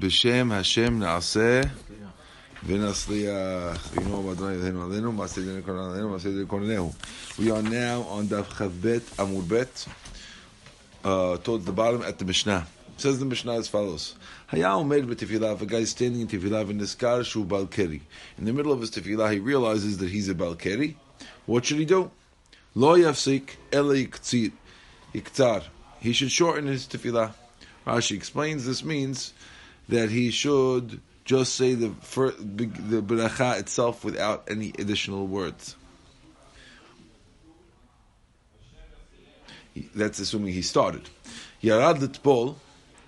B'Shem Hashem Naaseh V'Nasliach. You know about Adonai Maseh Maseh Kornehu. We are now on Daf Chavbet Amud Bet, uh, towards the bottom at the Mishnah. It says the Mishnah as follows: Hayahu made b'tefillah. A guy standing in tefilah in niskar shu balkeri. In the middle of his tefilah, he realizes that he's a balkeri. What should he do? Lo yafsik ele iktar. He should shorten his tefilah. Rashi explains this means that he should just say the the beracha itself without any additional words. That's assuming he started. Yarad l'tpol,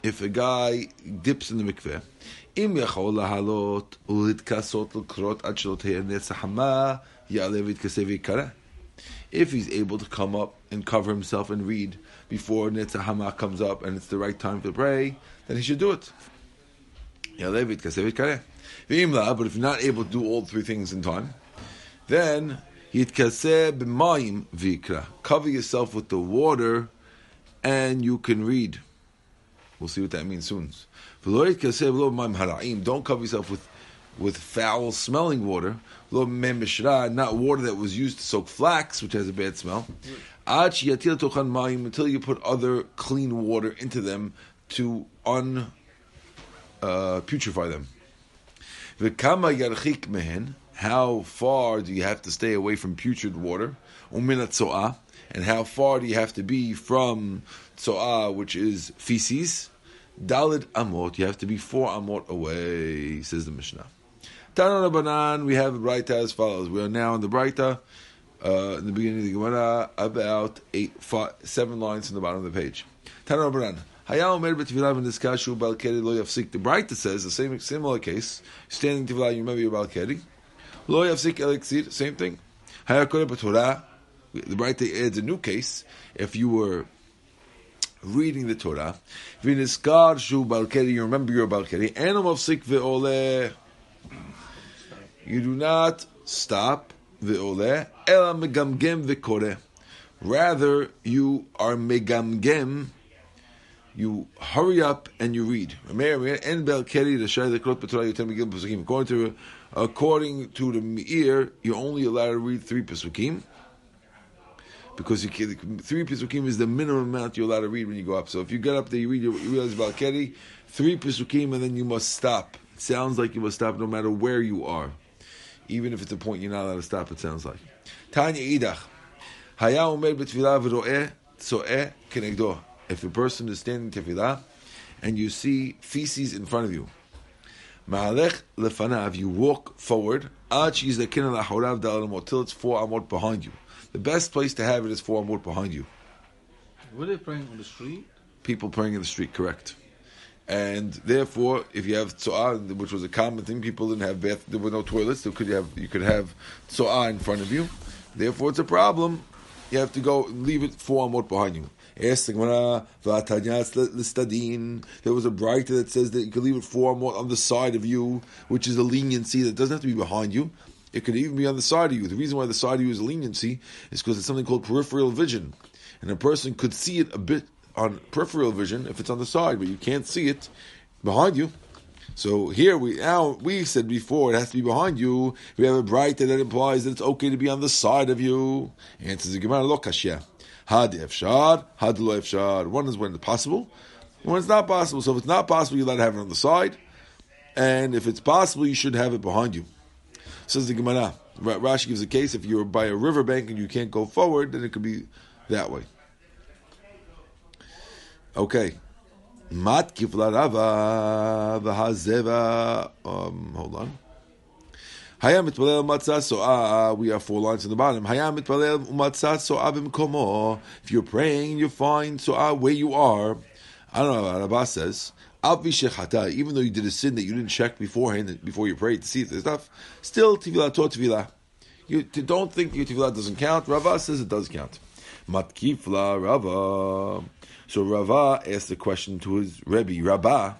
if a guy dips in the mikveh, אם יכול להעלות ולהתכסות לקרות עד שלא תהיה נץ החמה, יעלה ויתכסה ויקרא. If he's able to come up and cover himself and read before Netzah comes up and it's the right time to pray, then he should do it. But if you're not able to do all three things in time, then. Cover yourself with the water and you can read. We'll see what that means soon. Don't cover yourself with with foul smelling water, not water that was used to soak flax, which has a bad smell, until you put other clean water into them to un uh, putrefy them. How far do you have to stay away from putrid water? And how far do you have to be from tsoah, which is feces? Dalid amot, you have to be four amot away, says the Mishnah. Tana Banan, we have Braita as follows. We are now in the Braita, uh, in the beginning of the Gemara, about eight, five, seven lines from the bottom of the page. Tana Banan. Hayal Mer b'tefillah v'niskashu balkeri lo yafsik. The Braita says the same similar case. Standing tefillah, you remember your balkeri. Lo yafsik elixir, same thing. Hayal kore b'torah. The Braita adds a new case. If you were reading the Torah, v'niskar shu balkeri, you remember your balkeri. Enam yafsik ve'oleh. You do not stop ve'oleh, ela megamgem ve'koreh. Rather, you are megamgem, you hurry up and you read. According to according to the Meir, you're only allowed to read three pesukim because can, three pesukim is the minimum amount you're allowed to read when you go up. So if you get up there, you read, you realize Balkeri, three pesukim, and then you must stop. It sounds like you must stop no matter where you are even if it's a point you're not allowed to stop, it sounds like. Tanya idach. If a person is standing tefillah and you see feces in front of you, ma'alech lefanav, you walk forward, ad she'izdakin al dal till it's four amot behind you. The best place to have it is four amot behind you. Were they praying on the street? People praying in the street, correct and therefore, if you have tzoah, which was a common thing, people didn't have bath. There were no toilets. So could you have you could have tzoah in front of you. Therefore, it's a problem. You have to go leave it four amot behind you. Ask the Gemara, There was a Braita that says that you can leave it four amot on the side of you, which is a leniency that doesn't have to be behind you. It could even be on the side of you. The reason why the side of you is leniency is because it's something called peripheral vision, and a person could see it a bit on peripheral vision if it's on the side, but you can't see it behind you. So here we now we said before it has to be behind you. We have a bright that implies that it's okay to be on the side of you. Answers the Gemara lo kashya. Had efshar, had lo efshar. One is when it's possible, when it's not possible. So if it's not possible, you're allowed to have it on the side, and if it's possible, you should have it behind you. Says the Gemara. Rashi gives a case if you're by a riverbank and you can't go forward, then it could be that way. Okay. Mat kiflarava v'hazeva. Um, hold on. Hayam mitpalel matzah so'a. Ah, we have four lines in the bottom. Hayam mitpalel matzah so'a b'mkomo. If you're praying, you find so'a where you are. I don't know Rabbah says. Even though you did a sin that you didn't check beforehand, before you prayed to see there's stuff, still tevilah to tevilah. You don't think your doesn't count. Rava says it does count. Matkifla Rava. So Rava asked the question to his Rebbe, Rabbah,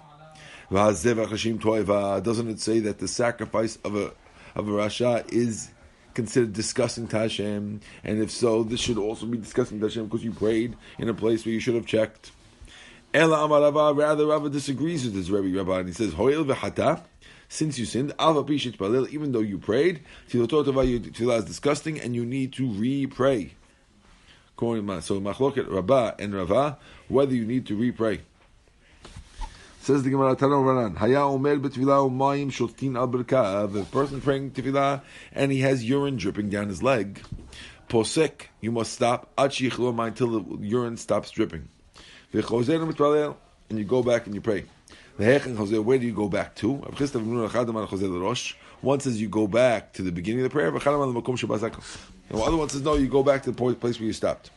doesn't it say that the sacrifice of a of a Rasha is considered disgusting Tashem, And if so, this should also be disgusting Tashem because you prayed in a place where you should have checked. Ela Amar Rava, rather Rava disagrees with this Rabbi Rabbi, and he says, Hoil v'chata, since you sinned, Alva Pishit Palil, even though you prayed, Tilotot Tefillah is disgusting, and you need to re-pray. So Machloket Rabba and Rava, whether you need to re-pray. Says the Gemara Tano Ranan, Haya Omer betfilah umayim shotin al berkav. A person praying tefillah and he has urine dripping down his leg. Posek, you must stop. Until the urine stops dripping. And you go back and you pray. Where do you go back to? One says you go back to the beginning of the prayer. The other one says no, you go back to the place where you stopped.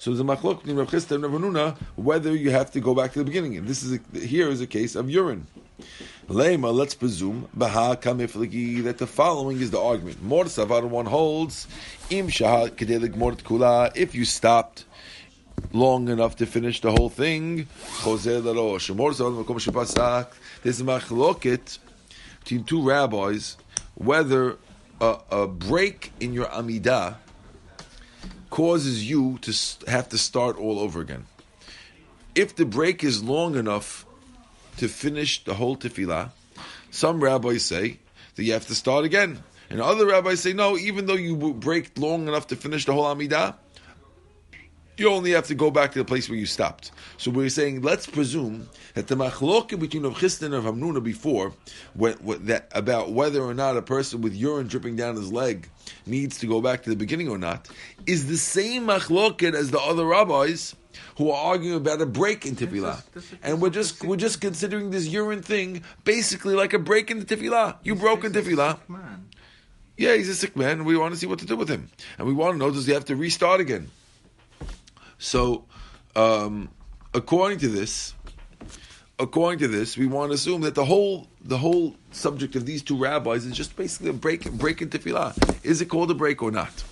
So a machlok between Rav Chisda and Rav Hamnuna whether you have to go back to the beginning. And this is a, here is a case of urine. Lema, let's presume that the following is the argument. Mor savar one holds im kula. If you stopped long enough to finish the whole thing, This is machloket between two rabbis whether a, a break in your amidah causes you to have to start all over again. If the break is long enough to finish the whole tefillah, some rabbis say that you have to start again. And other rabbis say, no, even though you break long enough to finish the whole Amidah, you only have to go back to the place where you stopped. So we're saying, let's presume that the machloke between Rav Chisda and Rav Hamnuna before, what, what, that, about whether or not a person with urine dripping down his leg needs to go back to the beginning or not, is the same machloket as the other rabbis who are arguing about a break in tefillah, and we're just we're just considering this urine thing basically like a break in the tefillah. You broke in tefillah. Man, yeah, he's a sick man. We want to see what to do with him, and we want to know does he have to restart again? So, um, according to this, according to this, we want to assume that the whole the whole subject of these two rabbis is just basically a break break in tefillah. Is it called a break or not?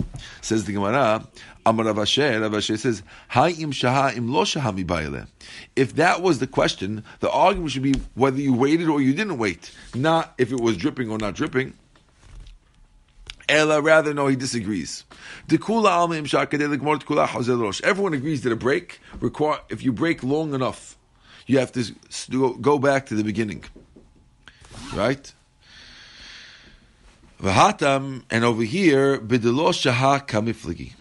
Says the Gemara. Amar Rav Asher, Rav Asher says, "Ha'im shaha im lo shaha If that was the question, the argument should be whether you waited or you didn't wait, not if it was dripping or not dripping. Ella, rather, no, he disagrees. Everyone agrees that a break require if you break long enough, you have to go back to the beginning, right? V'hatam, and over here, shaha kamifligi.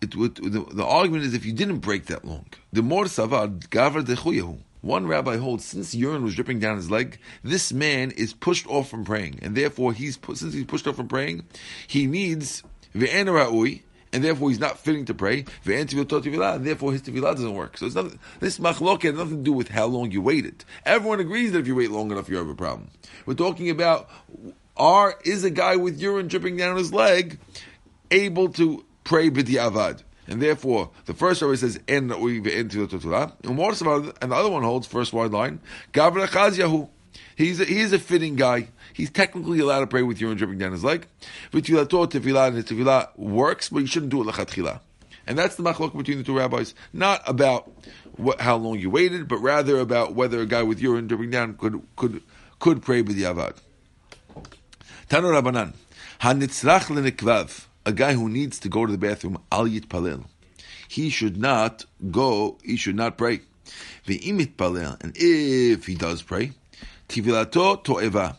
It would, the, the, argument is if you didn't break that long, the more savad gavar dechuyahu. One rabbi holds since urine was dripping down his leg, this man is pushed off from praying, and therefore he's since he's pushed off from praying, he needs ve'en and therefore he's not fitting to pray. And therefore his tefillah doesn't work. So it's not, this machlok has nothing to do with how long you waited. Everyone agrees that if you wait long enough, you have a problem. We're talking about are is a guy with urine dripping down his leg able to pray b'di'avad? And therefore, the first always says en into the and the other one holds first wide line gavra chazyahu. He's a, he's a fitting guy. He's technically allowed to pray with urine dripping down his leg. V'tfilato tefillah and his tefillah works, but you shouldn't do it lechatchila. And that's the machlok between the two rabbis. Not about what, how long you waited, but rather about whether a guy with urine dripping down could could could pray with yavad. Tanu Rabbanan, hanitzrach lenikvav, a guy who needs to go to the bathroom, al yitpalel. He should not go, he should not pray. Ve'imit palel, and if he does pray, tivilato to'eva.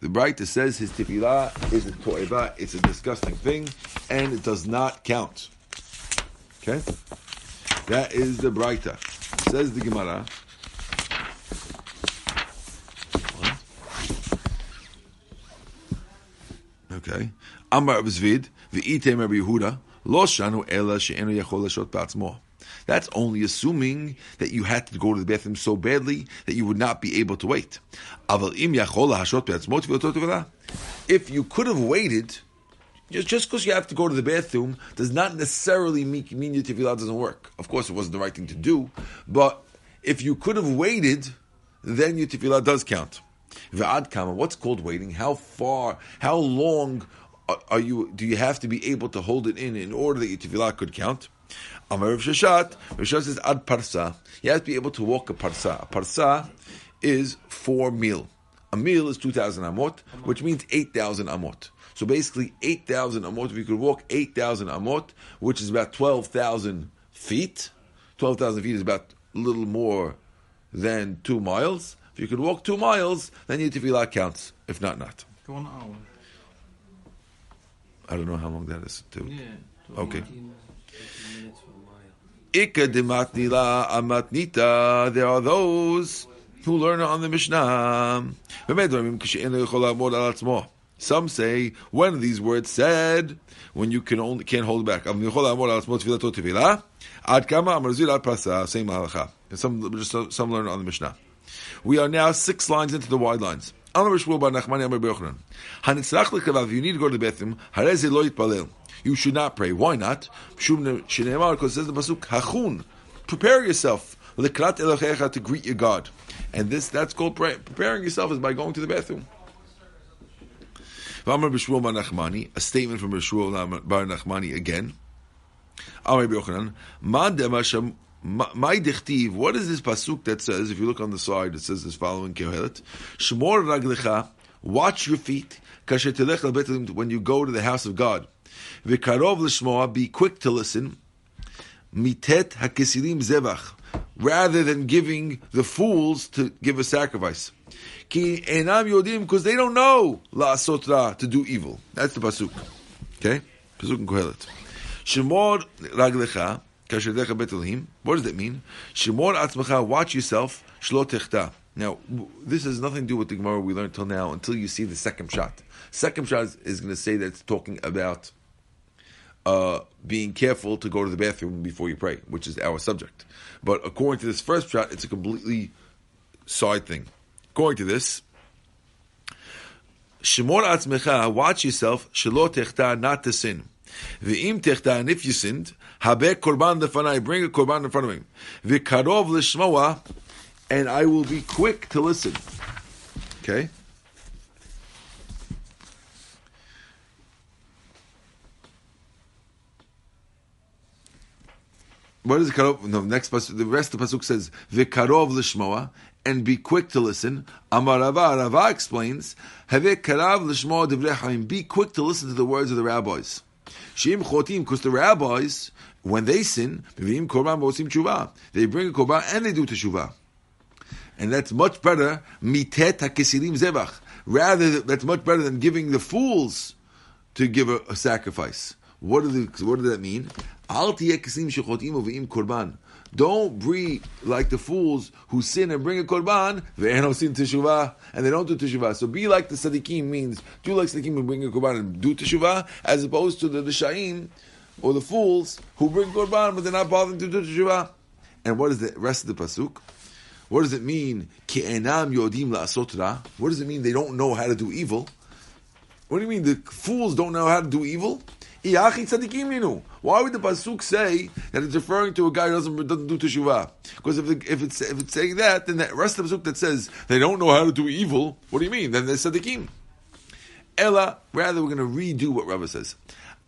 The Braita says his tefillah is a to'eva, it's a disgusting thing, and it does not count. Okay? That is the Braita. Says the Gemara. Okay. Amar Zvid, That's only assuming that you had to go to the bathroom so badly that you would not be able to wait. If you could have waited, just because you have to go to the bathroom does not necessarily mean, mean your tefillah doesn't work. Of course, it wasn't the right thing to do, but if you could have waited, then your tefillah does count. What's called waiting? How far, how long are you, do you have to be able to hold it in in order that your tefillah could count? Amar Rav Sheshet, Rav Sheshet says ad parsa. You have to be able to walk a parsa. A parsa is four mil. A mil is 2,000 amot, which means 8,000 amot. So basically 8,000 amot, if you could walk 8,000 amot, which is about 12,000 feet, 12,000 feet is about a little more than two miles. If you could walk two miles, then your tefillah counts. If not, not. One hour. I don't know how long that is. Too. Yeah. Okay. 15 minutes for a mile. Ika dematnila amatnita. There are those who learn on the Mishnah. Some say when are these words said when you can only can't hold back. Ad kama amarzir ad prasa. Same halacha. Some just some learn on the Mishnah. We are now six lines into the wide lines. You need to go to the bathroom. You should not pray. Why not? Says the pasuk. Prepare yourself to greet your God, and this that's called pray, preparing yourself is by going to the bathroom. A statement from B'Shmuel bar Nachmani again. My dichtiv, what is this pasuk that says? If you look on the side, it says this following Kohelet: Shmor raglecha, watch your feet, when you go to the house of God. V'karov l'shmoa, be quick to listen. Mitet hakesirim zevach, rather than giving the fools to give a sacrifice. Ki enam yodim, because they don't know la'asot ra, to do evil. That's the pasuk. Okay, pasuk in Kohelet. Shemor raglecha, What does that mean? Shemor atzmacha, watch yourself, shlo techta. Now, this has nothing to do with the Gemara we learned till now until you see the second shot. Second shot is, is going to say that it's talking about uh, being careful to go to the bathroom before you pray, which is our subject. But according to this first shot, it's a completely side thing. According to this, Shemor atzmecha, watch yourself, shelo techta, not to sin. V'im techta, and if you sinned, habe korban lefanai, bring a korban in front of him. V'karov l'shmoa, and I will be quick to listen. Okay? What is karov? No, next pasuk. The rest of the pasuk says v'karov l'shmoa and be quick to listen. Amar Rava, Rava explains have karav chaim. Be quick to listen to the words of the rabbis. Shim chotim, because the rabbis when they sin. They bring a korban and they do teshuvah, and that's much better. Mitet hakesirim zevach. Rather, that's much better than giving the fools to give a, a sacrifice. What, do the, what does that mean? Al tiyeh shechotim korban. Don't be like the fools who sin and bring a korban, sin teshuvah, and they don't do teshuvah. So be like the tzaddikim means, do like tzaddikim and bring a korban and do teshuvah, as opposed to the rishaim, or the fools, who bring korban but they're not bothering to do teshuvah. And what is the rest of the pasuk? What does it mean? Ki enam yodim la'asot ra? What does it mean they don't know how to do evil? What do you mean the fools don't know how to do evil? Why would the pasuk say that it's referring to a guy who doesn't, doesn't do teshuvah? Because if, the, if it's if it's saying that, then the rest of the pasuk that says they don't know how to do evil, what do you mean? Then they're tzadikim. Ella, rather we're going to redo what Rava says.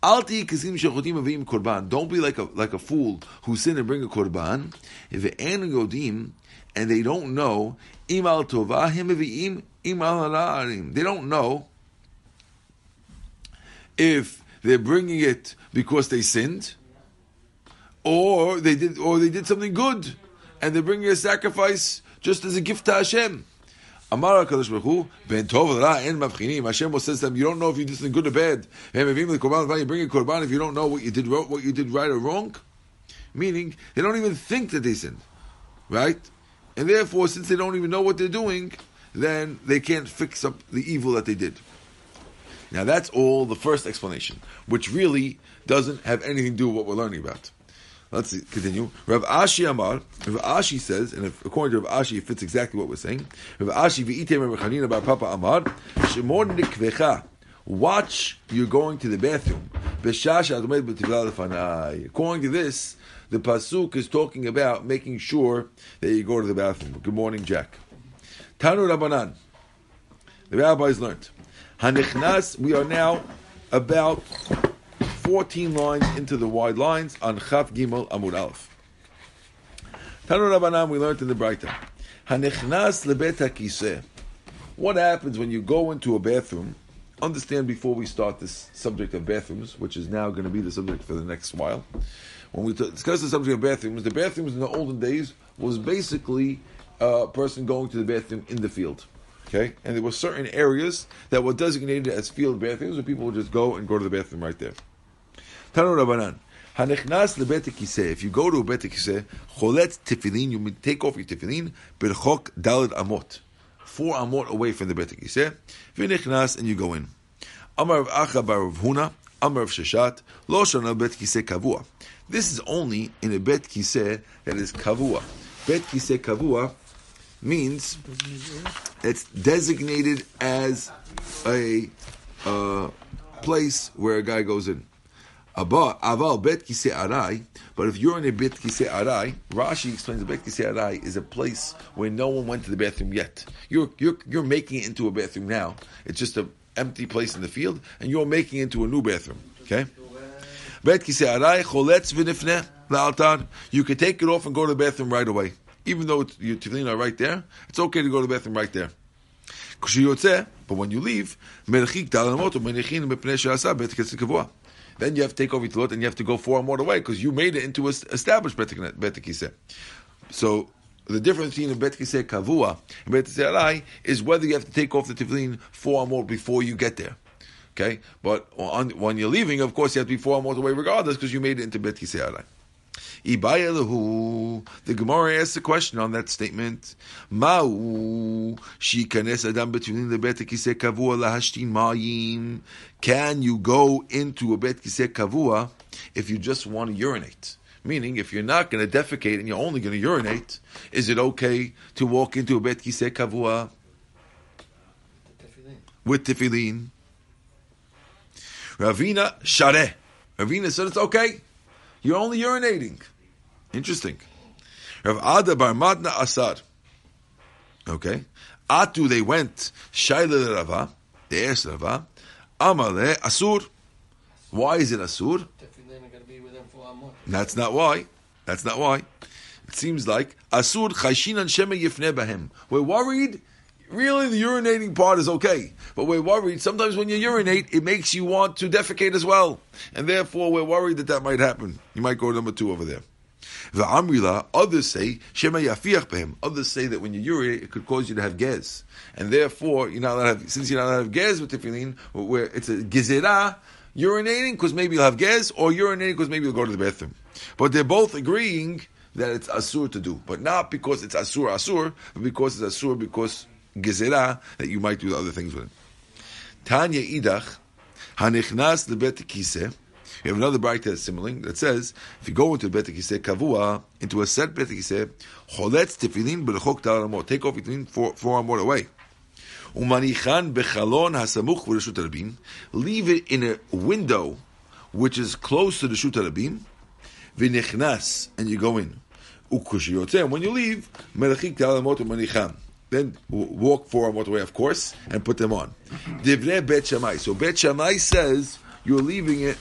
Don't be like a like a fool who sin and bring a korban. If it yodim and they don't know imal tovahim imal. They don't know if they're bringing it because they sinned, or they did, or they did something good, and they're bringing a sacrifice just as a gift to Hashem. Amar Hakadosh Baruch Hu, Ben Tov Ra En Mavchinim. Hashem will says to them, you don't know if you did something good or bad. You bring a korban if you don't know what you did what you did right or wrong. Meaning they don't even think that they sinned, right? And therefore, since they don't even know what they're doing, then they can't fix up the evil that they did. Now that's all the first explanation, which really doesn't have anything to do with what we're learning about. Let's see, continue. Rav Ashi Amar, Rav Ashi says, and if, according to Rav Ashi, it fits exactly what we're saying. Rav Ashi v'ite Rav Chanina bar Papa Amar, Shemor nikvecha. Watch, you're going to the bathroom. According to this, the pasuk is talking about making sure that you go to the bathroom. Good morning, Jack. Tanu Rabbanan. The rabbis learned. Hanichnas, we are now about 14 lines into the wide lines on Chaf Gimel Amud Aleph. Tanu Rabbanan, we learned in the Braita. Hanichnas lebet. What happens when you go into a bathroom? Understand before we start this subject of bathrooms, which is now going to be the subject for the next while. when we discuss the subject of bathrooms, the bathrooms in the olden days was basically a person going to the bathroom in the field. Okay, and there were certain areas that were designated as field bathrooms where people would just go and go to the bathroom right there. Tanu Rabbanan. Hanechnas lebet kiseh. If you go to a bet kiseh, tefillin, you take off your tefillin, berchok dalad amot, four amot away from the bet kiseh. And you go in. Amar of Acha bar Rav Huna, Amar of Sheshet, Lo Shana Bet Kiseh Kavua. This is only in a Bet Kiseh that is Kavua. Bet Kiseh Kavua means it's designated as a uh, place where a guy goes in. Aval Bet Arai, but if you're in a Bet Kiseh Arai, Rashi explains the Bet Kiseh Arai is a place where no one went to the bathroom yet. You're, you're, you're making it into a bathroom now. It's just an empty place in the field, and you're making it into a new bathroom. Okay? Bet arai choletz v'nifneh la'altar. You can take it off and go to the bathroom right away. Even though your tefillin are right there, it's okay to go to the bathroom right there. But when you leave, then you have to take off your tefillin and you have to go four more away because you made it into an established bet So the difference between a bet kiseh kavua and bet kiseh arai is whether you have to take off the tefillin four more before you get there. Okay, but on, when you're leaving, of course, you have to be four more away regardless because you made it into bet kiseh The Gemara asks a question on that statement. Ma'u adam between the bet kiseh kavua lahashtin ma'im. Can you go into a bet kiseh kavua if you just want to urinate? Meaning, if you're not going to defecate and you're only going to urinate, is it okay to walk into a bet kiseh kavua with tefillin? Ravina share. Ravina said it's okay. You're only urinating. Interesting. Rav Ada bar Matna Asad. Okay. Atu they went. Shaila Rava. They asked Rava. Amale Asur. Why is it Asur? That's not why. That's not why. It seems like Asur Chayshinan Shema Yifne Bahem. We're worried. Really, the urinating part is okay, but we're worried. Sometimes when you urinate, it makes you want to defecate as well, and therefore we're worried that that might happen. You might go number two over there. The Amrila, others say, Shema. Others say that when you urinate, it could cause you to have gez. And therefore, you're not allowed to have, since you're not allowed to have gez with tefillin, where it's a gezerah, urinating because maybe you'll have gez, or urinating because maybe you'll go to the bathroom. But they're both agreeing that it's asur to do, but not because it's asur asur, but because it's asur because gezerah that you might do other things with it. Tanya idach hanichnas lebet kiseh. We have another bright that's similar that says if you go into a bet kiseh kavua into a set bet kiseh choletz tefillin berechok taramot take off tefillin four four more away. Umanichan bechalon hasamuch v'reshut rabim. Leave it in a window which is close to the shut rabim. V'nichnas and you go in. Ukushiyotze. When you leave, melechik talamot umanichan. Then walk for four amot away, of course, and put them on. Bet. So Bet Shammai says you're leaving it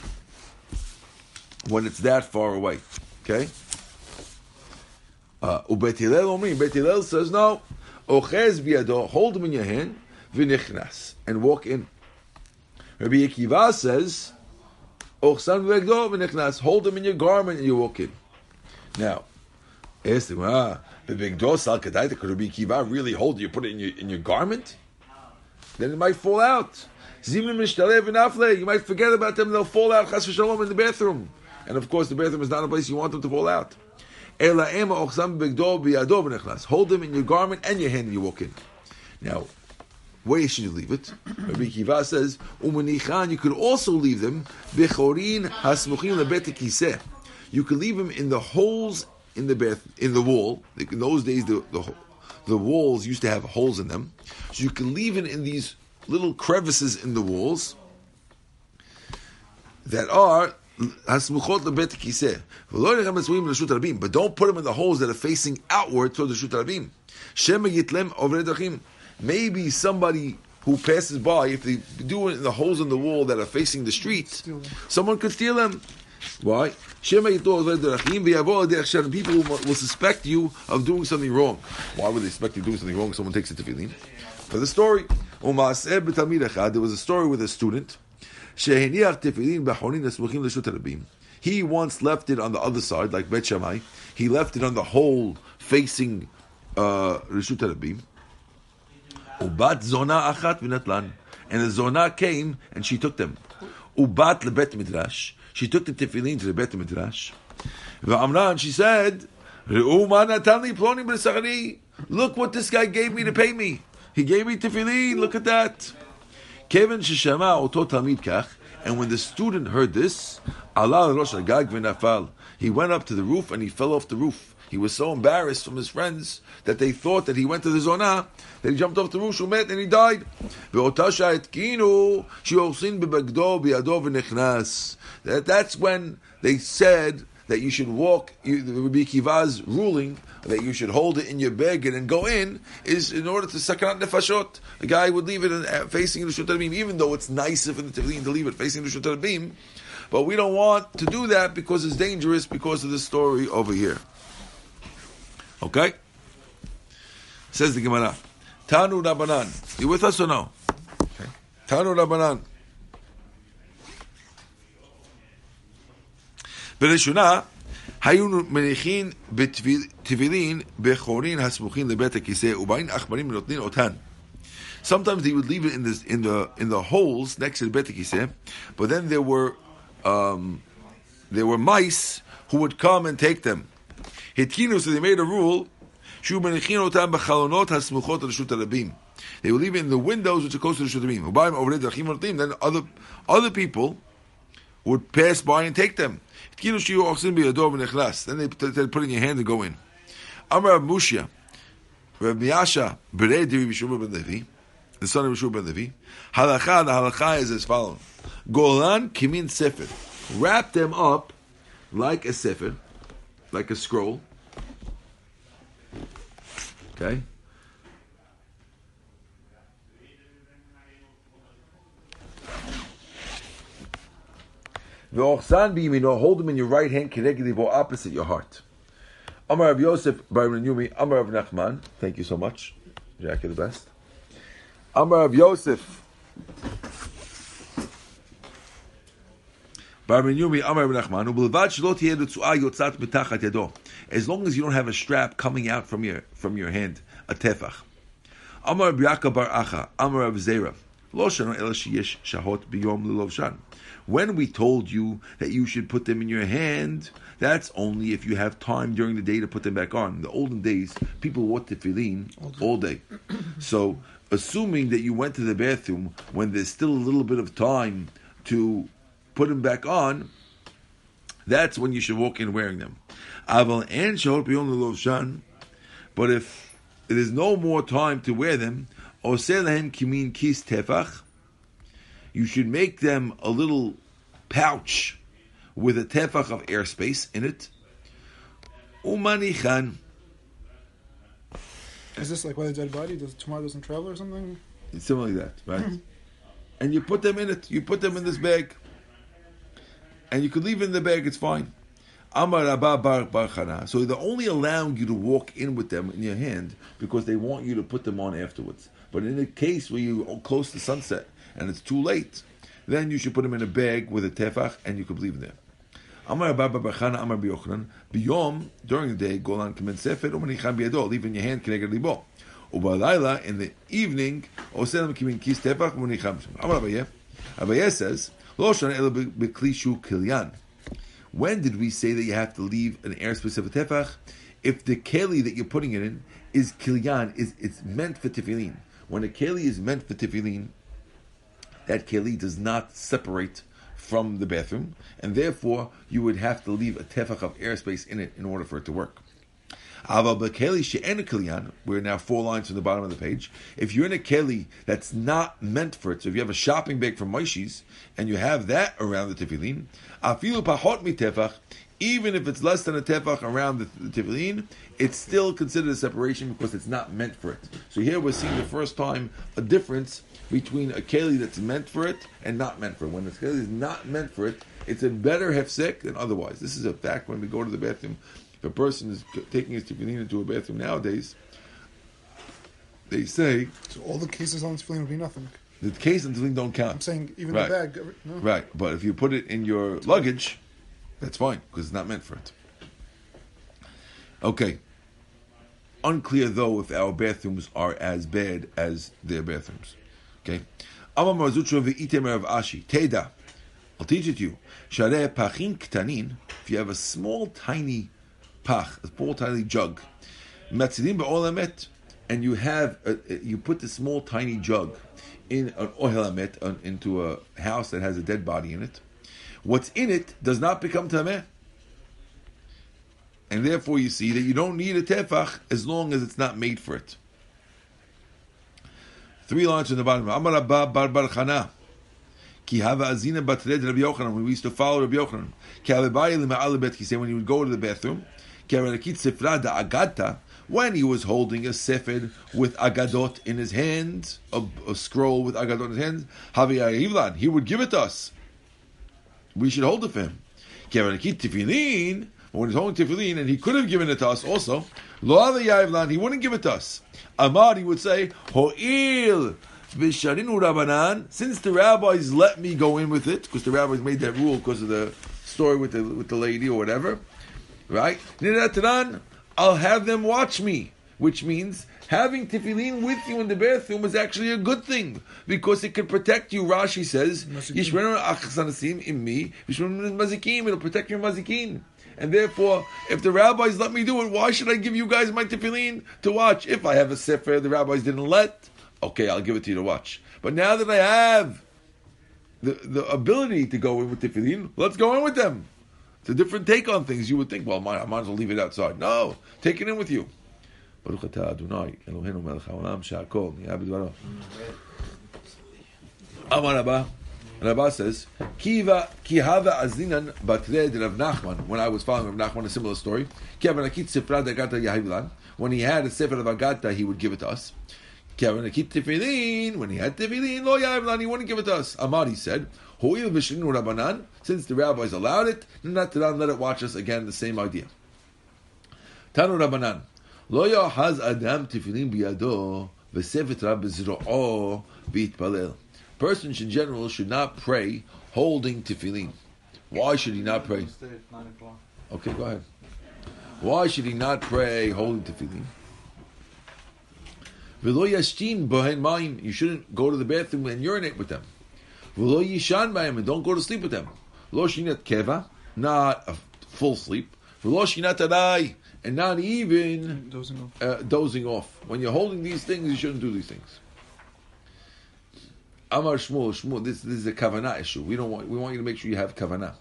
when it's that far away. Okay? Uh, Ubet Hillel. Bet Hillel says no. Hold them in your hand. And walk in. Rabbi Akiva says. Hold them in your garment and you walk in. Now, ask them, ah, Rabbi Akiva really hold you? Put it in your, in your garment? Then it might fall out. You might forget about them. They'll fall out. Chas v'shalom in the bathroom. And of course, the bathroom is not a place you want them to fall out. Hold them in your garment and your hand when you walk in. Now, where should you leave it? Rabbi Kiva says, "Umanichan." You could also leave them You could leave them in the holes in the bath in the wall. In those days, the, the the walls used to have holes in them, so you can leave it in these little crevices in the walls that are but don't put them in the holes that are facing outward toward the Shut Rabim. Maybe somebody who passes by, if they do it in the holes in the wall that are facing the street, someone could steal them. Why? People will suspect you of doing something wrong. Why would they suspect you doing something wrong? Someone takes it to feeling. For the story, there was a story with a student he once left it on the other side, like Bet Shammai. He left it on the hole facing uh, Rishut Rabim. Ubat zona. And the zona came and she took them. Ubat lebet midrash. She took the tefillin to the bet midrash. V'amran, she said. Look what this guy gave me to pay me. He gave me tefillin. Look at that. Kevin sheshama oto talmid kach. And when the student heard this, Allah rosh agag v'nafal. He went up to the roof and he fell off the roof. He was so embarrassed from his friends that they thought that he went to the zona, that he jumped off the roof, met, and he died. That that's when they said that you should walk. Rabbi Kiva's ruling that you should hold it in your bag and then go in is in order to sakanat nefashot. The guy would leave it uh, facing the Shutarabim, even though it's nicer for the Tefillin to leave it facing the Shutarabim. But we don't want to do that because it's dangerous because of the story over here. Okay? Says the Gemara. Tanu Rabbanan. You with us or no? Okay. Tanu Rabbanan. בראשונה, היו מניחין בתבילין בחורין הסמוכין לבית הכיסא, ובאין עכברים נותנים אותן. Sometimes they would leave it in, this, in the in the holes next to the bet kiseh, but then there were um, there were mice who would come and take them. Hitkinu, so they made a rule. They will leave it in the windows which are close to the Shutamim. Then other other people would pass by and take them. Then they, put in your hand and go in. Amar Mushya, Rabbi Yasha, Berei Diri Bishuma ben the son of Bishuma ben Levi. Halacha, the halacha is as follows: Golan kimin sefer, wrap them up like a sefer, like a scroll. Okay? V'ochsan b'yimino, hold them in your right hand, kinegidivo, opposite your heart. Amar of Yosef, Bar Yumi, Amar of Nachman, thank you so much. Jack, you're the best. Amar of Yosef, Bar Yumi, Amar of Nachman, u'belvad shelo tiyeh l'tzu'ah yotzat betachat yado as long as you don't have a strap coming out from your from your hand, a tefach. Amar Yaakov bar Acha, Amar Rav Zera, when we told you that you should put them in your hand, that's only if you have time during the day to put them back on. In the olden days, people wore tefillin all day. so, assuming that you went to the bathroom when there's still a little bit of time to put them back on, that's when you should walk in wearing them. Aval and shahot the lovshan. But if there's no more time to wear them, oselahem kimin kis tefach, you should make them a little pouch with a tefach of airspace in it. Umanichan. Is this like why the dead body does tomorrow doesn't travel or something? It's something like that, right? Hmm. and you put them in it. You put them in this bag, and you could leave it in the bag. It's fine. So they're only allowing you to walk in with them in your hand because they want you to put them on afterwards. But in a case where you're close to sunset and it's too late, then you should put them in a bag with a tefach and you could leave them. Amar Rabba Barchana Amar Biyochanan. Biyom, during the day, Golan Kamen Sefer, Umanichan Biyado, leave in your hand, Keneged Libo. Ubalayla, in the evening, Oselam Kimin Kis Tefach, Umanichan. Amar Abaye. Abaye says, Lo Shan Ela Beklishu Kilyan. When did we say that you have to leave an airspace of a tefach? If the keli that you're putting it in is kilyan, is it's meant for tefillin. When a keli is meant for tefillin, that keli does not separate from the bathroom, and therefore you would have to leave a tefach of airspace in it in order for it to work. We're now four lines from the bottom of the page. If you're in a keli that's not meant for it, so if you have a shopping bag from Moishi's and you have that around the tefillin, afilu mitefach, even if it's less than a tefach around the, the tefillin, it's still considered a separation because it's not meant for it. So here we're seeing the first time a difference between a keli that's meant for it and not meant for it. When a keli is not meant for it, it's a better hefsek than otherwise. This is a fact when we go to the bathroom if a person is taking his tefillin into a bathroom nowadays, they say. So all the cases on tefillin would be nothing. The case on tefillin don't count. I'm saying even right. the bag. No. Right, but if you put it in your luggage, That's fine because it's not meant for it. Okay. Unclear though if our bathrooms are as bad as their bathrooms. Okay. Amar Mar Zutra v'item of Ashi. Teda. I'll teach it to you. Shareh pachin ktanin. If you have a small, tiny pach, a small, tiny jug, matzidim be'olamet, and you have, a, you put the small, tiny jug in an ohel amet, into a house that has a dead body in it. What's in it does not become tameh. And therefore, you see that you don't need a tefach as long as it's not made for it. Three lines in the bottom. Amar Abba Bar Bar Chana. Ki hava azina batred Rabbi Yochanan. When we used to follow Rabbi Yochanan. Ki hava bayi lima He said when he would go to the bathroom. When he was holding a sefer with agadot in his hand, a, a scroll with agadot in his hand, havi he would give it to us. We should hold it for him. Tefillin when he's holding tefillin, and he could have given it to us also. Lo he wouldn't give it to us. Amar, he would say, Ho'il v'sharinu rabanan, since the rabbis let me go in with it, because the rabbis made that rule because of the story with the with the lady or whatever, right? I'll have them watch me, which means having tefillin with you in the bathroom is actually a good thing because it can protect you. Rashi says, It'll protect your mazikin. And therefore, if the rabbis let me do it, why should I give you guys my tefillin to watch? If I have a sefer the rabbis didn't let, okay, I'll give it to you to watch. But now that I have the, the ability to go in with tefillin, let's go in with them. It's a different take on things. You would think, well, I might as well leave it outside. No, take it in with you. Amar Abba, Rabba says. When I was following Rav Nachman, a similar story. When he had a sefer of Agata, he would give it to us. When he had tefillin, lo yavlan, he wouldn't give it to us. Amari said, Ho'il v'shinu rabbanan. Since the rabbis allowed it, not to let it watch us again. The same idea. Tanu rabbanan. Yahaz adam tefillin biyado v'sevet rab b'zro'o v'itpalel persons in general should not pray holding tefillin. Why should he not pray? Okay, go ahead. Why should he not pray holding tefillin? You shouldn't go to the bathroom and urinate with them. And don't go to sleep with them. Keva, not a full sleep. Loshinat adai, And not even dozing off. Uh, dozing off. When you're holding these things, you shouldn't do these things. Amar Shmuel, Shmuel, this, this is a kavana issue. We don't want, we want you to make sure you have kavana.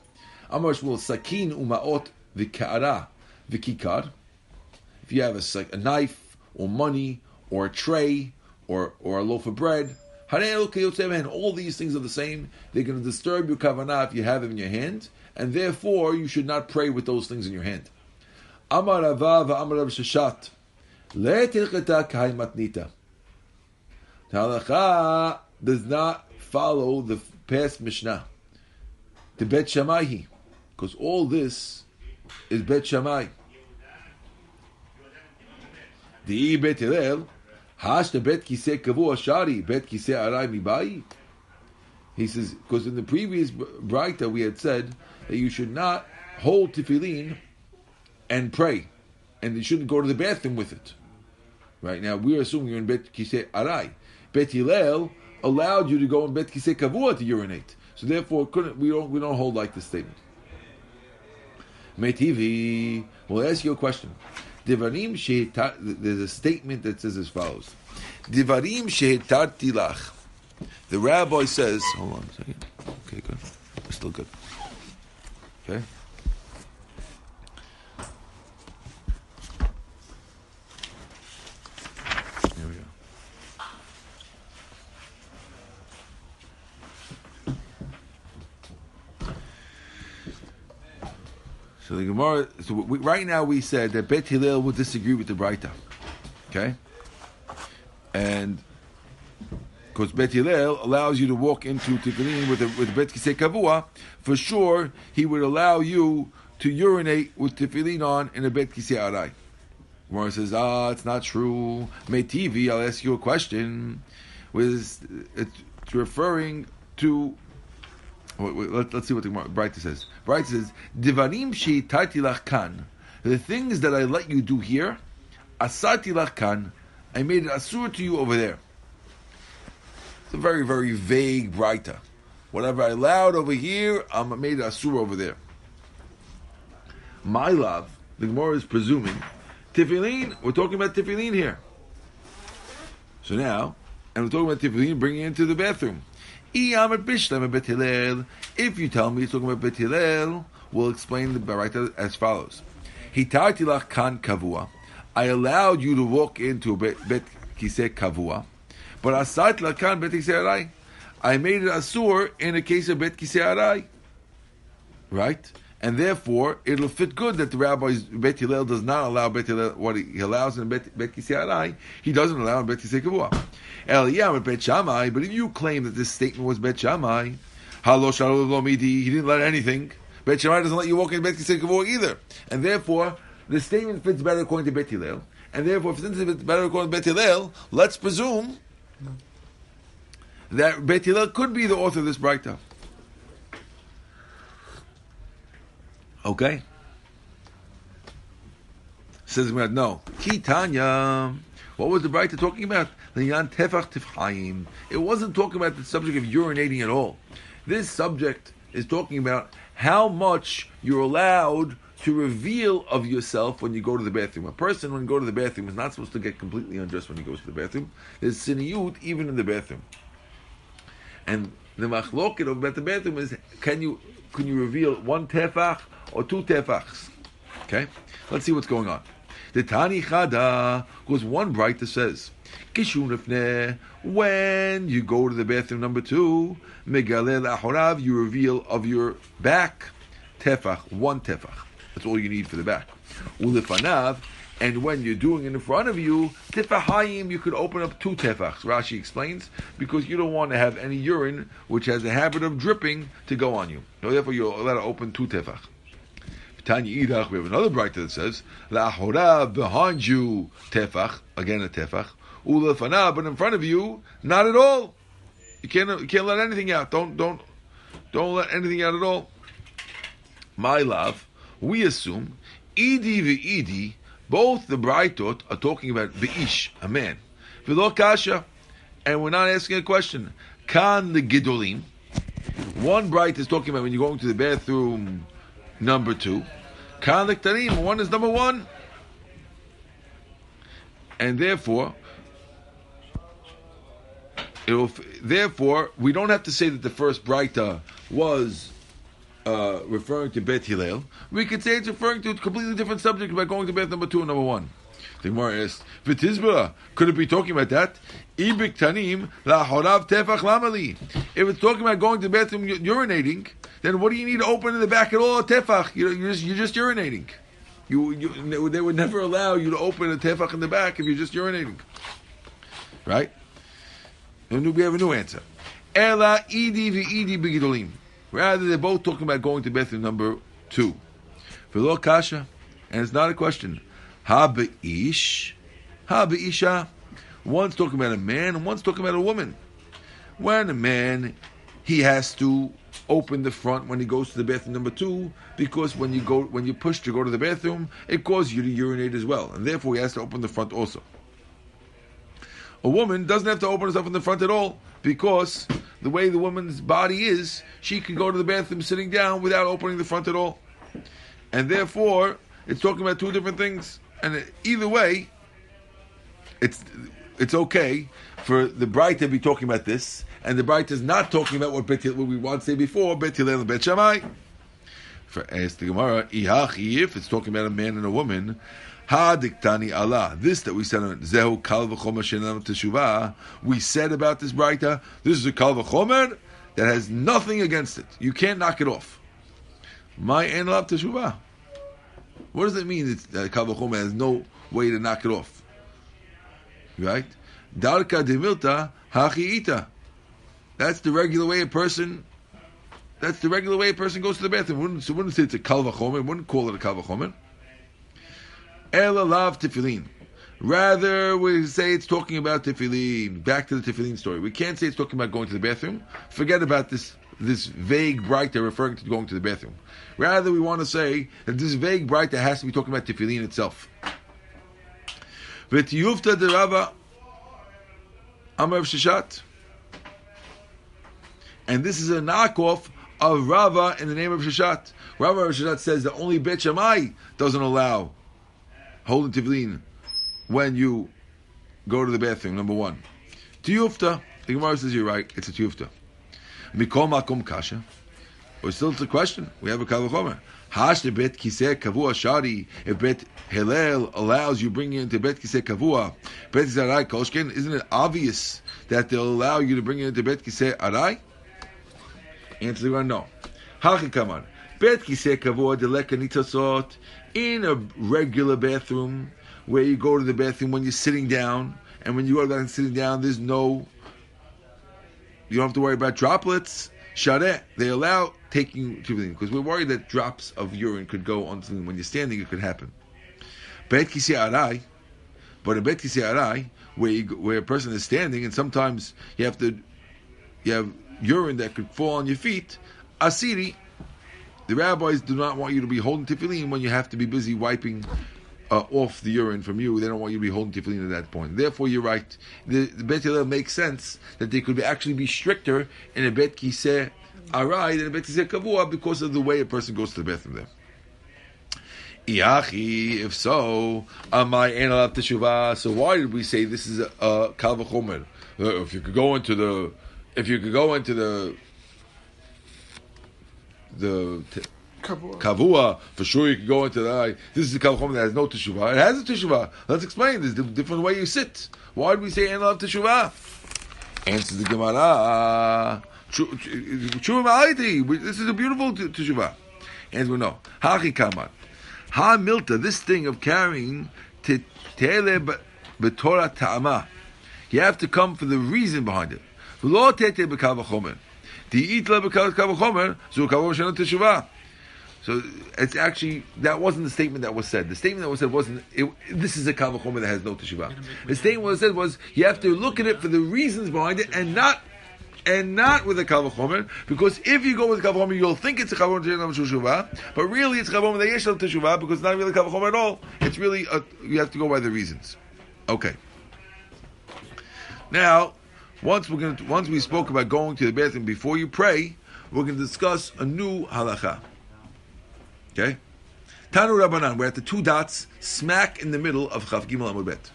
Amar Shmuel, sakin umaot v'ka'ara v'kikar. If you have a, a knife or money or a tray or or a loaf of bread, and all these things are the same. They're going to disturb your kavana if you have them in your hand, and therefore you should not pray with those things in your hand. Amar Sheshet, le'tilcheta kai matnita. Halacha does not follow the past Mishnah. The Bet Shammai, because all this is Bet Shammai. The Bet Bet Kiseh Kavu Ashari, Bet Kiseh Arai. He says, because in the previous Braita we had said that you should not hold tefillin and pray, and you shouldn't go to the bathroom with it. Right now, we're assuming you're in Bet Kiseh Arai. Bet Hillel allowed you to go in bet kisei kavua to urinate. So therefore, couldn't we don't we don't hold like this statement. Metivi, we'll ask you a question. There's a statement that says as follows. Divarim shehetarti lach. The rabbi says, hold on a second. Okay, good. We're still good. Okay. So the Gemara. So we, right now we said that Bet Hillel would disagree with the Braita. Okay, and because Bet Hillel allows you to walk into Tefillin with a, with Bet Kisei Kavua, for sure he would allow you to urinate with Tefillin on in a Bet Kisei Arai. Gemara says, ah, it's not true. Meitivi, I'll ask you a question. Was it's referring to let, us see what the Braita says. Braita says, Divarim sheitati lach kan. The things that I let you do here, asati kan. I made it asur to you over there. It's a very, very vague Braita. Whatever I allowed over here, I made it asur over there. My love, the Gemara is presuming, tefillin, we're talking about tefillin here. So now, and we're talking about tefillin, bringing it into the bathroom. If you tell me he's talking about Bet Hillel, we'll explain the Baraita as follows. Hitartilach kan kavua. I allowed you to walk into a bet, bet kiseh kavua, but asat lakan bet kiseh. I made it asur in a case of bet kiseh arai. Right? And therefore, it'll fit good that the rabbi's Bet Hillel does not allow Bet Hillel, what he allows in Bet, bet Kisei he doesn't allow in Bet Kisei Kavua. Eliyam Bet Shammai, but if you claim that this statement was Bet Shammai, Halo Shalom he didn't let anything. Bet Shammai doesn't let you walk in Bet Kisei Kavua either. And therefore, the statement fits better according to Bet Hillel. And therefore, if it fits better according to Bet Hillel, let's presume that Bet Hillel could be the author of this Braita. Okay? Says no. Kitanya. What was the Braita talking about? It wasn't talking about the subject of urinating at all. This subject is talking about how much you're allowed to reveal of yourself when you go to the bathroom. A person, when you go to the bathroom, is not supposed to get completely undressed when he goes to the bathroom. There's siniyut even in the bathroom. And the machloket of the bathroom is can you can you reveal one tefach or two tefachs. Okay, let's see what's going on. The Tani Chada goes one bright that says, when you go to the bathroom number two, Megalel Ahorav, you reveal of your back tefach, one tefach. That's all you need for the back. Ulifanav, and when you're doing it in front of you, tefahayim, you could open up two tefachs. Rashi explains because you don't want to have any urine which has a habit of dripping to go on you. So therefore, you're allowed to open two tefach. Tanya Idach, we have another Braita that says, La'ahora behind you, tefach, again a tefach, ulefana, but in front of you, not at all. You can't, you can't let anything out. Don't, don't, don't let anything out at all. My love, we assume, Idi ve'idi, both the brightot are talking about ve'ish, a man. V'lo kasha, and we're not asking a question. Kan the gidolim, one bright is talking about when you're going to the bathroom, number two. Kan Tarim, one is number one. And therefore, will, therefore, we don't have to say that the first Braita was uh, referring to Bet Hillel. We could say it's referring to a completely different subject by going to Bet number two and number one. The Gemara asked, "V'tizbara, could it be talking about that? Ibik tanim lahorav tefach lamali. If it's talking about going to the bathroom urinating, then what do you need to open in the back at all? Tefach, you you're just, you're just urinating. You, you, they would never allow you to open a tefach in the back if you're just urinating, right? And we have a new answer. Ela. Rather, they're both talking about going to bathroom number two. V'lo kasha, and it's not a question. Ha be'ish, ha be'isha. One's talking about a man and one's talking about a woman. When a man, he has to open the front when he goes to the bathroom number two, because when you go when you push to go to the bathroom, it causes you to urinate as well, and therefore he has to open the front also. A woman doesn't have to open herself in the front at all, because the way the woman's body is, she can go to the bathroom sitting down without opening the front at all. And therefore, it's talking about two different things. And either way, it's it's okay for the bride to be talking about this, and the bride is not talking about what, Bet, what we want to say before, Bet and Bet Shammai. For ask the Gemara, if it's talking about a man and a woman, Ha diktani Allah. This that we said on Zehu Kal Teshuvah, we said about this Braita, this is a Kal that has nothing against it. You can't knock it off. My En Lav Teshuvah. What does it mean that Kal has no way to knock it off? Right? Darka demilta hachiita. That's the regular way a person. That's the regular way a person goes to the bathroom. Wouldn't, so wouldn't say it's a kalvachomer. Wouldn't call it a kalvachomer. Ela lav tefillin. Rather, we say it's talking about tefillin. Back to the tefillin story. We can't say it's talking about going to the bathroom. Forget about this this vague bright they're referring to going to the bathroom. Rather, we want to say that this vague bright that has to be talking about tefillin itself. De Rava Amar Sheshet. And this is a knockoff of Rava in the name of Sheshet. Rava Sheshet says that only Bet Shammai doesn't allow holding tefillin when you go to the bathroom. Number one, tiyufta. The Gemara says you're right. It's a tiyufta. Mikol makom kasha. But still, it's a question. We have a kavachomer. Hash the bet kiseh kavua shari. If bet Hillel allows you bringing into bet kiseh kavua, bet kiseh arai koshken, isn't it obvious that they'll allow you to bring it into bet kiseh arai? Answer the one, no. Hachi kaman. Bet kiseh kavua deleka nitasot. In a regular bathroom, where you go to the bathroom when you're sitting down, and when you go to the sitting down, there's no, you don't have to worry about droplets. Shareh, they allow taking tefillin because we're worried that drops of urine could go onto tefillin. When you're standing, it could happen. But in bet arai, where you, where a person is standing, and sometimes you have to, you have urine that could fall on your feet. Asiri, the rabbis do not want you to be holding tefillin when you have to be busy wiping uh, off the urine from you. They don't want you to be holding tefillin at that point. Therefore, you're right. The, the Bet Hillel makes sense that they could be, actually be stricter in a Bet Kiseh Arai than a Bet Kiseh Kavua because of the way a person goes to the bathroom there. Iachi, if so, am I allowed teshuvah? So why did we say this is a, kalvachomer? Uh, if you could go into the, if you could go into the, the t- Kavua. kavua, for sure you could go into that. This is a kalvachomer that has no teshuvah. It has a teshuvah. Let's explain. There's a different way you sit. Why did we say ain't allowed teshuvah? Answers the Gemara. Tshuva ma'aliti. This is a beautiful t- teshuvah. And we know. Hachi kaman. Ha milta, this thing of carrying te- tele b'torah ta'ama. You have to come for the reason behind it. Lo tete b'kav chomer. Di itla b'kav chomer, zu kav shana teshuvah. So it's actually that wasn't the statement that was said. The statement that was said wasn't. It, this is a kavachomer that has no teshuvah. The statement was said was you have to look at it for the reasons behind it and not and not with a kavachomer because if you go with kavachomer you'll think it's a kavachomer but really it's kavachomer that yeshal teshuvah because it's not really kavachomer at all. It's really a, you have to go by the reasons. Okay. Now, once we're going to, once we spoke about going to the bathroom before you pray, we're going to discuss a new halacha. Okay? Tanu Rabbanan, we're at the two dots, smack in the middle of Chav Gimel Amud Bet.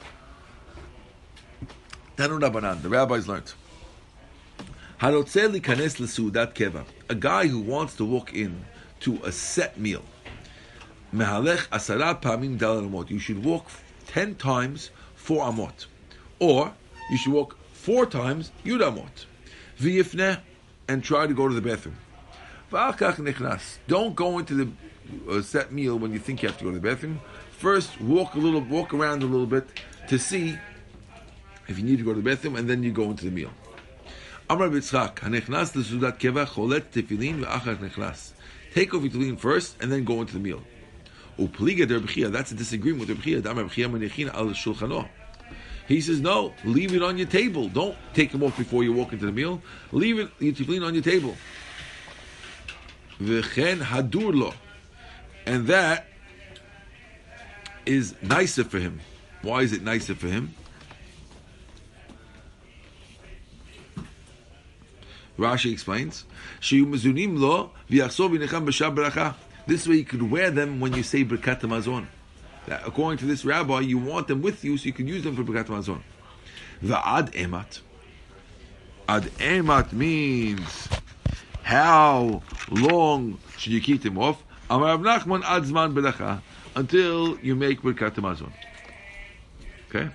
Tanu Rabbanan, the rabbis learned. Harotze likanes lesudat keva. A guy who wants to walk in to a set meal. You should walk ten times four amot. Or, you should walk four times yud amot. V'yifneh, and try to go to the bathroom. Don't go into the uh, set meal when you think you have to go to the bathroom. First, walk a little, walk around a little bit to see if you need to go to the bathroom, and then you go into the meal. Amar Bitzchak, hanechnas lesudat keva cholet tefillin ve'achar nechnas. Take off your tefillin first, and then go into the meal. Upliga der b'chia. That's a disagreement with der b'chia. Damar b'chia menechin al shulchano. He says, no, leave it on your table. Don't take them off before you walk into the meal. Leave it, your tefillin on your table. V'chen hadur lo. And that is nicer for him. Why is it nicer for him? Rashi explains, "Sheyumazunim lo b'shab beracha." This way, you could wear them when you say Birkat Hamazon. According to this rabbi, you want them with you so you can use them for Birkat Hamazon. Va'ad emat. Ad emat means how long should you keep them off? Amar Rav Nachman ad until you make Birkat Hamazon. Okay.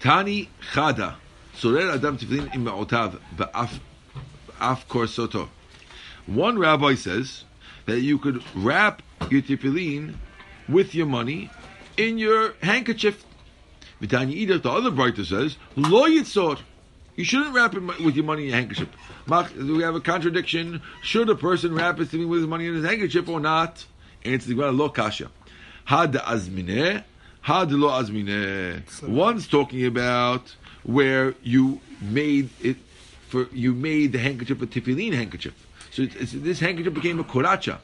Tani Chada. Sorer Adam Tiflin im Ma'otav ba'af af korsoto. One rabbi says that you could wrap your tefillin with your money in your handkerchief. The other writer says, Lo yitzor. You shouldn't wrap it with your money in your handkerchief. We have a contradiction? Should a person wrap his tefillin with his money in his handkerchief or not? Answer the Gemara, Lo kasha. Had Hadlo azmine. One's talking about where you made it for you made the handkerchief a tefillin handkerchief. So it's, it's, this handkerchief became a koracha.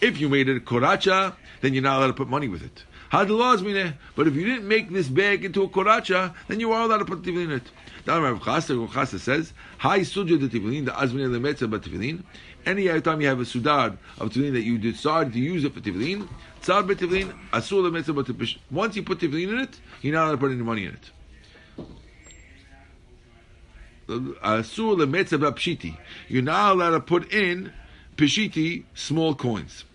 If you made it a koracha, then you're not allowed to put money with it. Hadlo azmine. But if you didn't make this bag into a koracha, then you are allowed to put tefillin in it. Then Rav Chisda, Rav says, "Hi sudja the tefillin, the azmine lemetza but tefillin." Any time you have a sudar of tefillin that you decide to use it for tefillin, tzad bet tefillin, asur lemetza but. Once you put tefillin in it, you're not allowed to put any money in it. Asur lemetza but pshiti. You're not allowed to put in pshiti small coins.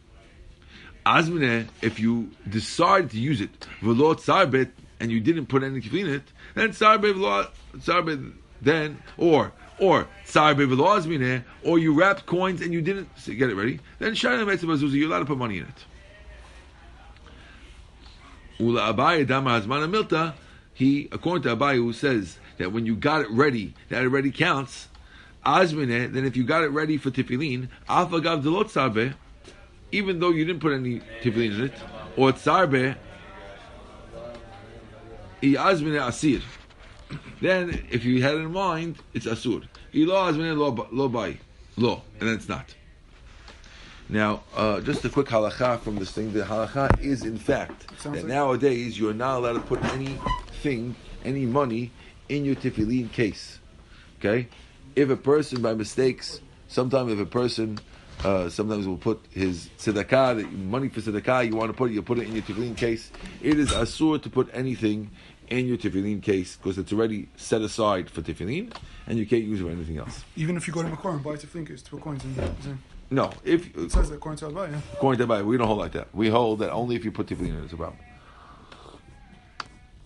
Azmine, if you decide to use it, v'lo tzarbet, and you didn't put any tefillin in it, then tzarbet v'lo tzarbet, then, or, or, azmine, eh? or you wrapped coins and you didn't, get it ready, then shayla metzah you're allowed to put money in it. Ula Abaye Dama he, according to Abaye, who says that when you got it ready, that it already counts, Azmine, eh? then if you got it ready for tefillin, Alpha Gav Delot Tzarbet, even though you didn't put any tefillin in it, or tzarbe, azmine eh, asir. Then, if you had it in mind, it's asur. Ilo azmine lo lo bai lo, and then it's not. Now, uh, just a quick halacha from this thing. The halacha is, in fact, that like- nowadays you are not allowed to put anything, any money, in your tefillin case. Okay, if a person by mistakes, sometimes if a person, uh, sometimes will put his tzedakah, the money for tzedakah, you want to put it, you put it in your tefillin case. It is asur to put anything in your tefillin case because it's already set aside for tefillin, and you can't use it for anything else. Even if you go to Makor and buy tefillin case, two coins in there. No, if it says that according to Abaye, yeah. According to Abaye, we don't hold like that. We hold that only if you put tefillin in it, it's a problem.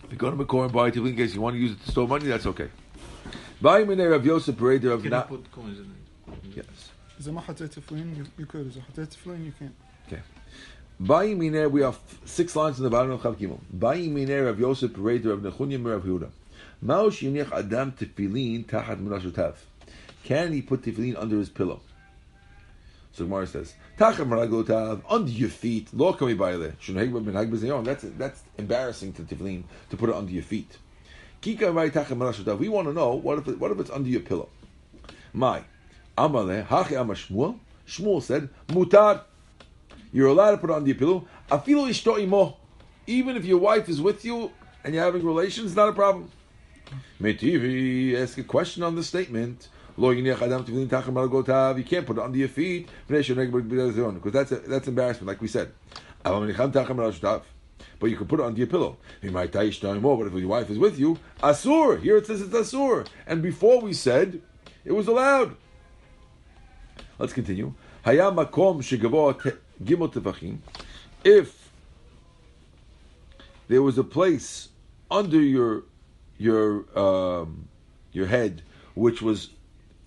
If you go to Makor and buy tefillin case, you want to use it to store money, that's okay. Buy me of Yosef Parade Rav Can not... put coins in it? Yes. Is a mahatet tefillin? You, you could. Is a mahatet tefillin? You can't. Okay. Miner, we have six lines in the bottom of Chav Gimel. Bayi Miner of Yosef Pareder of Nechunya Mir of Yehuda. Maush yinich adam tefillin tachat mirashotav. Can he put tefillin under his pillow? So Gemara says, tachat miragotav, under your feet. Lo kami baile. That's that's embarrassing to tefillin to put it under your feet. Kika vai tachat mirashotav. We want to know what if it, what if it's under your pillow? My amale hachi amar Shmuel. Shmuel said mutar. You're allowed to put under your pillow. Afilu ishto imo. Even if your wife is with you and you're having relations, not a problem. Ask a question on the statement. You can't put it under your feet because that's a, that's embarrassment, like we said. But you can put it under your pillow. But if your wife is with you, asur. Here it says it's asur. And before we said it was allowed. Let's continue. Gimel tefachim. If there was a place under your your um, your head which was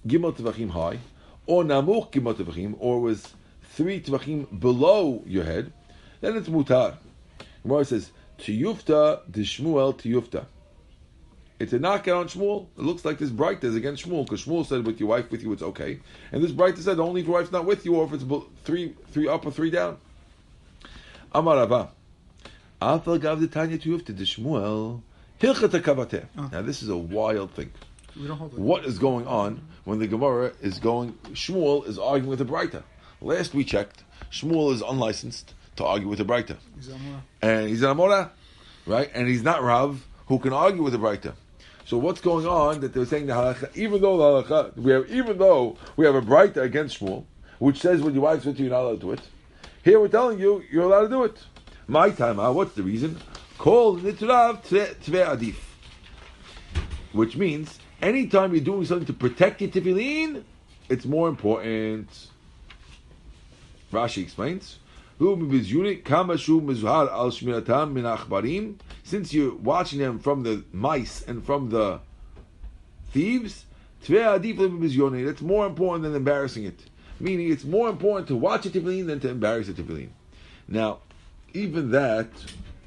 gimel tefachim high, or namuch gimel tefachim, or was three tefachim below your head, then it's mutar. Gemara says tiyufta de Shmuel tiyufta. It's a knockout on Shmuel. It looks like this bright is against Shmuel because Shmuel said with your wife with you it's okay, and this bright said only if your wife's not with you or if it's three three up or three down. Amar Rava. Alpha gav the Tanya tiyufta de Shmuel hilchata kavateh. Ah. Now this is a wild thing. We don't hold. What is going on when the Gemara is going? Shmuel is arguing with the Braita. Last we checked, Shmuel is unlicensed to argue with the Amora. and he's an Amora, right? And he's not Rav who can argue with the Braita. So what's going on that they're saying the halacha? Even though the halacha, we have, even though we have a Braita against Shmuel, which says when your wife's with you, you're not allowed to do it. Here we're telling you you're allowed to do it. My time. What's the reason? Call nitrav tve adif which means anytime you're doing something to protect your tefillin, it's more important. Rashi explains, "Hu mibizuni kama shu mizhar al shmiratam min achbarim." Since you're watching them from the mice and from the thieves. That's more important than embarrassing it. Meaning, it's more important to watch a tefillin than to embarrass a tefillin. Now, even that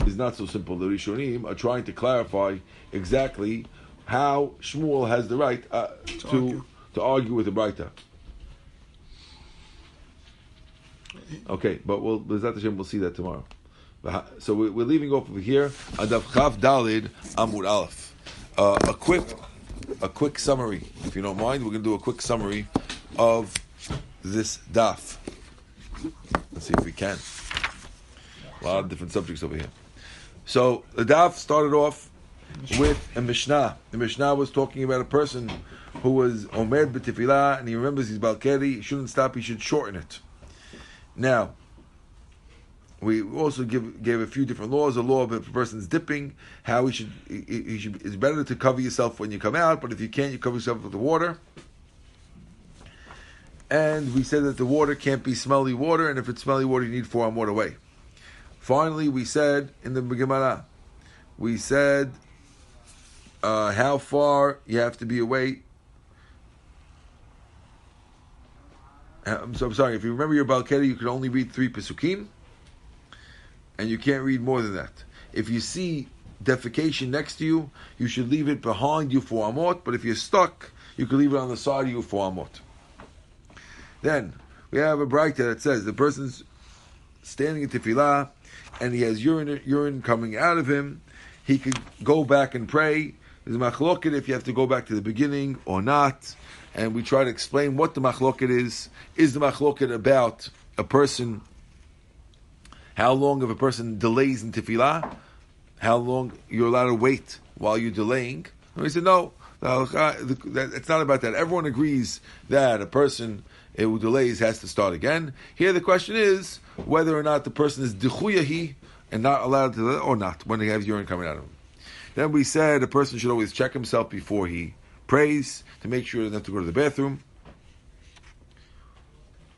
is not so simple. The Rishonim are trying to clarify exactly how Shmuel has the right uh, to argue. to argue with the Braita. Okay, but we'll Hashem, we'll see that tomorrow. So we- we're leaving off over here. Adav Chav Dalid Amud Aleph. Uh, a quick, a quick summary, if you don't mind. We're going to do a quick summary of this daf. Let's see if we can. A lot of different subjects over here. So the daf started off with a Mishnah. The Mishnah was talking about a person who was Omer b'tefillah, and he remembers he's Balkeri. He shouldn't stop. He should shorten it. Now, we also give gave a few different laws. A law of if a person's dipping, how he should, he, he should. It's better to cover yourself when you come out, but if you can't, you cover yourself with the water. And we said that the water can't be smelly water, and if it's smelly water, you need four on water away. Finally, we said in the Gemara, we said uh, how far you have to be away. Uh, I'm, so, I'm sorry. If you remember your Balkeri, you could only read three pesukim, and you can't read more than that. If you see defecation next to you, you should leave it behind you for amot. But if you're stuck, you can leave it on the side of you for amot. Then we have a Braita that says the person's standing in tefillah and he has urine urine coming out of him. He could go back and pray. There's machloket if you have to go back to the beginning or not. And we try to explain what the machloket is. Is the machloket about a person? How long if a person delays in tefillah? How long you're allowed to wait while you're delaying? And we said no. It's not about that. Everyone agrees that a person who delays has to start again. Here the question is whether or not the person is dichuyahi and not allowed to, or not, when he has urine coming out of him. Then we said a person should always check himself before he prays to make sure he doesn't have to go to the bathroom.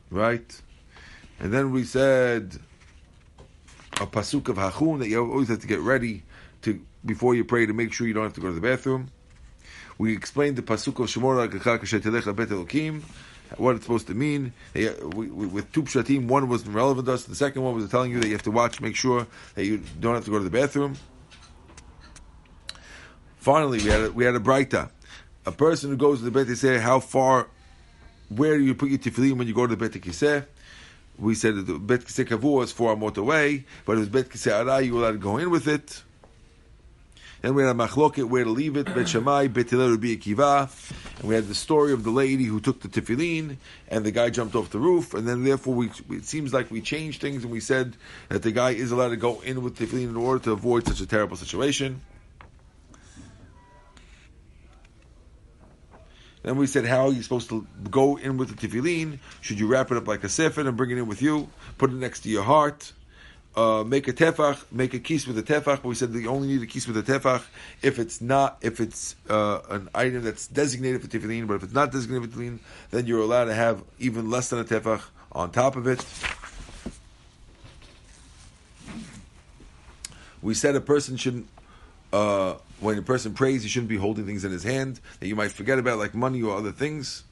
Right? And then we said a pasuk of hachun that you always have to get ready to before you pray to make sure you don't have to go to the bathroom. We explained the pasuk of Shemor what it's supposed to mean. With two pshatim, one was relevant to us. The second one was telling you that you have to watch, make sure that you don't have to go to the bathroom. Finally, we had a, we had a braita. A person who goes to the Bet say how far, where do you put your tefillin when you go to the Bet Kiseh? We said that the Bet Kiseh Kavua is four amot away, but if it's Bet Kiseh Arai, you're allowed to go in with it. Then we had a machloket where to leave it, Bet Shammai, Bet Hillel, Rabbi Akiva. And we had the story of the lady who took the tefillin, and the guy jumped off the roof, and then therefore we, it seems like we changed things, and we said that the guy is allowed to go in with tefillin in order to avoid such a terrible situation. Then we said, how are you supposed to go in with the tefillin? Should you wrap it up like a sefer and bring it in with you? Put it next to your heart? Uh, make a tefach, make a kiss with a tefach. But we said you only need a kiss with a tefach if it's not, if it's uh, an item that's designated for tefillin. But if it's not designated for tefillin, then you're allowed to have even less than a tefach on top of it. We said a person shouldn't uh, when a person prays, he shouldn't be holding things in his hand that you might forget about, like money or other things.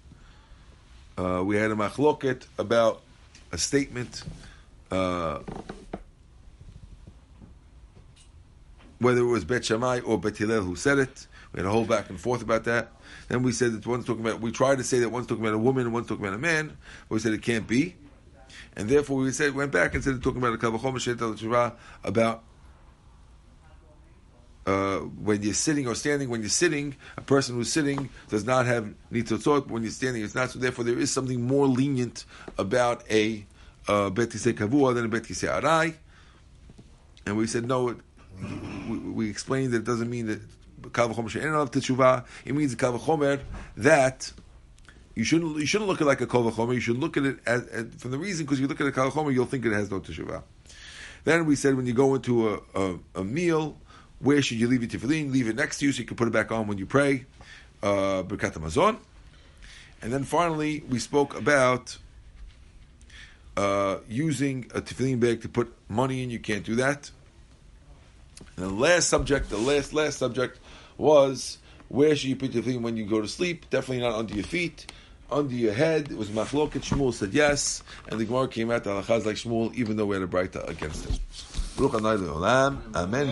Uh, we had a machloket about a statement, uh, whether it was Bet Shammai or Bet Hillel who said it. We had a whole back and forth about that. Then we said that one's talking about, we tried to say that one's talking about a woman and one's talking about a man, but we said it can't be. And therefore we said, went back and said talking about a Kavachom about uh, when you're sitting or standing, when you're sitting, a person who's sitting does not have nitzotzot. When you're standing, it's not. So therefore, there is something more lenient about a uh, bet kavua than a bet arai. And we said no. It, we, we, explained that it doesn't mean that kavachomer she'en teshuva. It means kavachomer that. You shouldn't you shouldn't look at like a kol You should look at it as, as from the reason because you look at a kol you'll think it has no teshuvah. Then we said when you go into a, a, a meal, where should you leave your tefillin? Leave it next to you so you can put it back on when you pray. Uh. And then finally, we spoke about uh, using a tefillin bag to put money in. You can't do that. And the last subject, the last last subject, was where should you put your tefillin when you go to sleep? Definitely not under your feet, under your head. It was machloket. Shmuel said yes, and the Gemara came out the halachas like Shmuel, even though we had a braita against it. Amen.